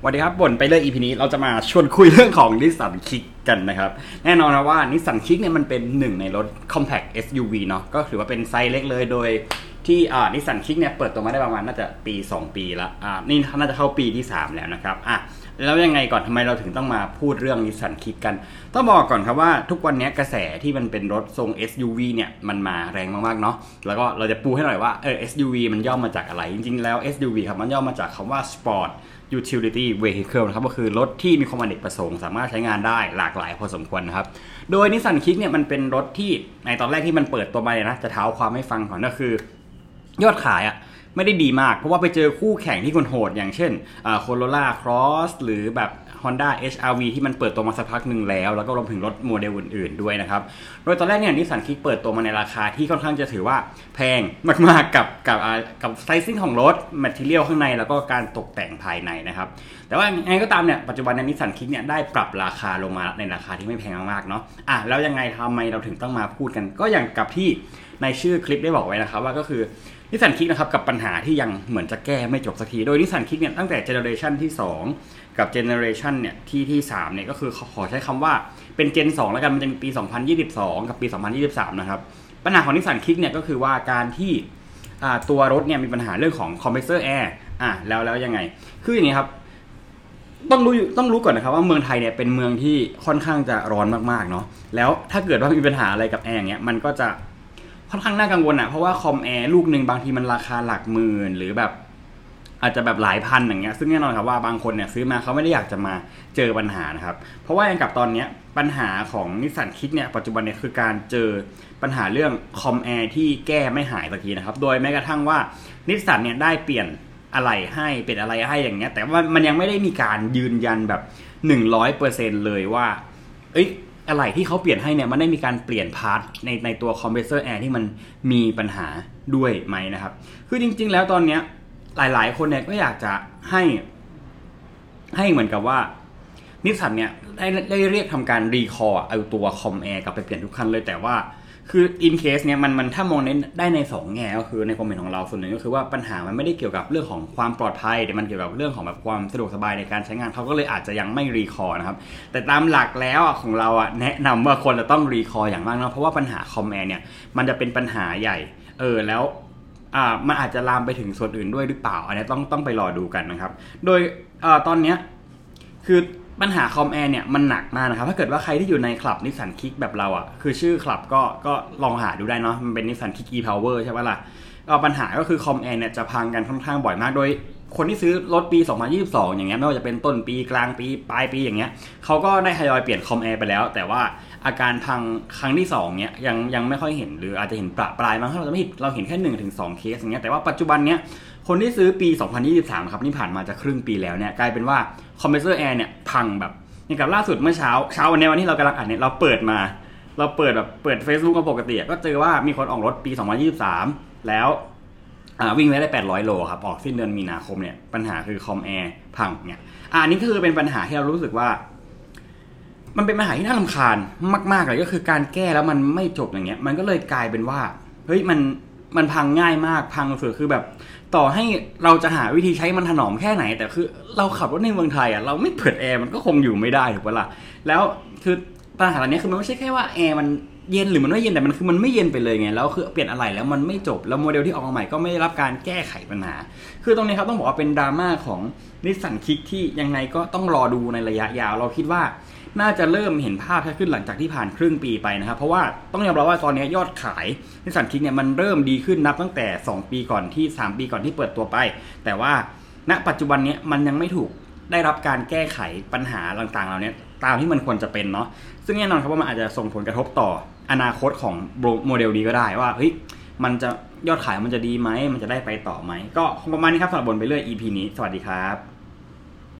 สวัสดีครับบ่นไปเรื่อย EP นี้เราจะมาชวนคุยเรื่องของ Nissan Kicks กันนะครับ แน่นอนนะว่า Nissan Kicks เนี่ยมันเป็นหนึ่งในรถ compact SUV เนาะก็ถือว่าเป็นไซส์เล็กเลยโดยที่อ่า Nissan Kicks เนี่ยเปิดตัวมาได้ประมาณน่าจะปี 2 ปีละอ่านี่น่าจะเข้าปีที่ 3 แล้วนะครับอะ แล้วยังไงก่อนทำไมเราถึงต้องมาพูดเรื่อง Nissan Kicks กัน ต้องบอกก่อนครับว่าทุกวันนี้กระแสที่มันเป็นรถทรง SUV เนี่ยมันมาแรงมากๆเนาะแล้วก็เราจะปูให้หน่อยว่าเออ SUV มันย่อมาจากอะไร จริงๆแล้ว SUV ครับมันย่อมาจากคำว่า Sport utility vehicle นะครับก็คือรถที่มีความอเนกประสงค์ สามารถใช้งานได้หลากหลายพอสมควรนะครับ โดย Nissan Kicks เนี่ยมันเป็นรถที่ในตอนแรกที่มันเปิดตัวมาเนี่ยนะ จะเท้าความให้ฟังก่อนก็คือ ยอดขายอะ ไม่ได้ดีมาก เพราะว่าไปเจอคู่แข่งที่ค่อนข้างโหด อย่างเช่น Corolla Cross หรือแบบ Honda HRV ที่มันเปิดตัวมาสักพักหนึ่งแล้ว แล้วก็รวมถึงรถโมเดลอื่นๆด้วยนะครับ โดยตอนแรกเนี่ย Nissan Kicks เปิดตัวมาในราคาที่ค่อนข้างจะถือว่าแพงมากๆกับกับกับ sizing ของรถ material ข้างในแล้วก็การตกแต่งภายในนะครับ แต่ว่ายังไงก็ตามเนี่ยปัจจุบัน Nissan Kicks เนี่ยได้ปรับราคาลงมาในราคาที่ไม่แพงมากๆเนาะอะแล้วยังไงทำไมเราถึงต้องมาพูดกัน ก็อย่างกับที่ในชื่อคลิปได้บอกไว้นะครับว่าก็คือ Nissan Kicks นะครับกับปัญหาที่ยังเหมือนจะแก้ไม่จบสักที โดย Nissan Kicks เนี่ยตั้งแต่ generation ที่ 2 กับ generation เนี่ยที่ที่3เนี่ยก็คือขอใช้คำว่าเป็น gen 2 แล้วกันมันจะมีปี 2022 กับปี 2023 นะครับ ปัญหาของ Nissan Kicks เนี่ยก็คือว่าการที่ตัวรถเนี่ยมีปัญหาเรื่องของคอมเพรสเซอร์แอร์อะแล้วแล้วยังไง คืออย่างนี้ครับต้องรู้ต้องรู้ก่อนนะครับว่าเมืองไทยเนี่ยเป็นเมืองที่ค่อนข้างจะร้อนมากๆเนาะแล้วถ้าเกิดว่ามีปัญหาอะไรกับแอร์เนี่ยมันก็จะ ค่อนข้างน่ากังวลอะเพราะว่าคอมแอร์ลูกหนึ่งบางทีมันราคาหลักหมื่นหรือแบบอาจจะแบบหลายพันอย่างเงี้ยซึ่งแน่นอนครับว่าบางคนเนี่ยซื้อมาเขาไม่ได้อยากจะมาเจอปัญหานะครับ เพราะว่าอย่างกับตอนเนี้ยปัญหาของ Nissan Kicks เนี่ยปัจจุบันเนี่ยคือการเจอปัญหาเรื่องคอมแอร์ที่แก้ไม่หายสักทีนะครับ โดยแม้กระทั่งว่านิสสันเนี่ยได้เปลี่ยนอะไรให้เป็นอะไรให้อย่างเงี้ย แต่ว่ามันยังไม่ได้มีการยืนยันแบบ 100%เลยว่า เอ้ย อะไรที่เขาเปลี่ยนให้เนี่ยมันได้มีการเปลี่ยน part ในในตัวคอมเพรสเซอร์แอร์ที่มันมีปัญหาด้วยไหมนะครับ คือจริง ๆ แล้วตอนเนี้ยหลายๆ คนเนี่ยก็อยากจะให้ให้เหมือนกับว่านิสสันเนี่ยได้ได้เรียกทำการ recall เอาตัวคอมแอร์กลับไปเปลี่ยนทุกคันเลยแต่ว่า คือ in case เนี่ยมันมันถ้ามองในได้ใน2แง่ก็คือในคอมเมนต์ของเราส่วนหนึ่งก็คือว่าปัญหามันไม่ได้เกี่ยวกับเรื่องของความปลอดภัยแต่มันเกี่ยวกับเรื่องของแบบความสะดวกสบายในการใช้งานเขาก็เลยอาจจะยังไม่ recall นะครับแต่ตามหลักแล้วของเราอะแนะนำว่าควรจะต้อง recall อย่างมากนะเพราะว่าปัญหาคอมแอร์เนี่ยมันจะเป็นปัญหาใหญ่เออแล้วอ่ามันอาจจะลามไปถึงส่วนอื่นด้วยหรือเปล่า อันนี้ต้องต้องไปรอดูกันนะครับ โดยอ่าตอนเนี้ยคือ ปัญหาคอมแอร์เนี่ยมันหนักมากนะครับ ถ้าเกิดว่าใครที่อยู่ในคลับ Nissan Kicks แบบเราอะ คือชื่อคลับก็ก็ลองหาดูได้เนาะมันเป็นนิสสันคิก e-power ใช่ไหมล่ะก็ปัญหาก็คือคอมแอร์เนี่ยจะพังกันค่อนข้างบ่อยมากโดยคนที่ซื้อรถปี 2022 อย่างเงี้ยไม่ว่าจะเป็นต้นปีกลางปีปลายปีอย่างเงี้ยเขาก็ได้ทยอยเปลี่ยนคอมแอร์ไปแล้ว แต่ว่าอาการพังครั้งที่2เนี่ยยังยังไม่ค่อยเห็นหรืออาจจะเห็นประปรายมั้งถ้าเราจะไม่ผิดเราเห็นแค่1 ถึง 2 เคสอย่างเงี้ยแต่ว่าปัจจุบันเนี้ย คนที่ซื้อปี 2023 ครับนี่ผ่านมาจะครึ่งปีแล้วเนี่ยกลายเป็นว่าคอมเพรสเซอร์แอร์เนี่ยพังแบบอย่างกับล่าสุดเมื่อเช้าเช้าวันนี้วันที่เรากำลังอัดเนี่ยเราเปิดมา เราเปิดแบบเปิด Facebook ก็ปกติก็เจอว่ามีคนออกรถปี 2023 แล้ววิ่งได้ได้800 โลครับ ออกสิ้นเดือนมีนาคมเนี่ยปัญหาคือคอมแอร์พังเนี่ยอันนี้ก็คือเป็นปัญหาที่เรารู้สึกว่า มันเป็นปัญหาที่น่ารำคาญมาก ๆ เลยก็คือการแก้แล้วมันไม่จบอย่างเงี้ย มันก็เลยกลายเป็นว่าเฮ้ยมัน มันพังง่ายมากพังสุดคือแบบ ต่อให้เราจะหาวิธีใช้มันถนอมแค่ไหน แต่คือเราขับรถในเมืองไทยอะเราไม่เปิดแอร์มันก็คงอยู่ไม่ได้ถูกปะล่ะแล้วคือ ปัญหาเหล่านี้คือมันไม่ใช่แค่ว่าแอร์มันเย็นหรือมันไม่เย็นแต่มันคือมันไม่เย็นไปเลยไงแล้วคือเปลี่ยนอะไรแล้วมันไม่จบแล้วโมเดลที่ออกมาใหม่ก็ไม่ได้รับการแก้ไขปัญหา คือตรงนี้ครับต้องบอกว่าเป็นดราม่าของนิสสันคิกที่ยังไงก็ต้องรอดูในระยะยาว เราคิดว่าน่าจะเริ่มเห็นภาพชัดขึ้นหลังจากที่ผ่านครึ่งปีไปนะครับ เพราะว่าต้องยอมรับว่าตอนนี้ยอดขายนิสสันคิกเนี่ยมันเริ่มดีขึ้นนับตั้งแต่ 2 ปีก่อนที่ 3 ปีก่อนที่เปิดตัวไป แต่ว่าณปัจจุบันนี้มันยังไม่ถูกได้รับการแก้ไขปัญหาต่างๆ เหล่านี้ ตามที่มันควรจะเป็นเนาะซึ่งแน่นอนครับว่ามันอาจจะส่งผลกระทบต่ออนาคตของโมเดลนี้ก็ได้ว่าเฮ้ยมันจะยอดขายมันจะดีไหมมันจะได้ไปต่อไหมก็ประมาณนี้ครับสำหรับบนไปเรื่อย EP นี้สวัสดีครับ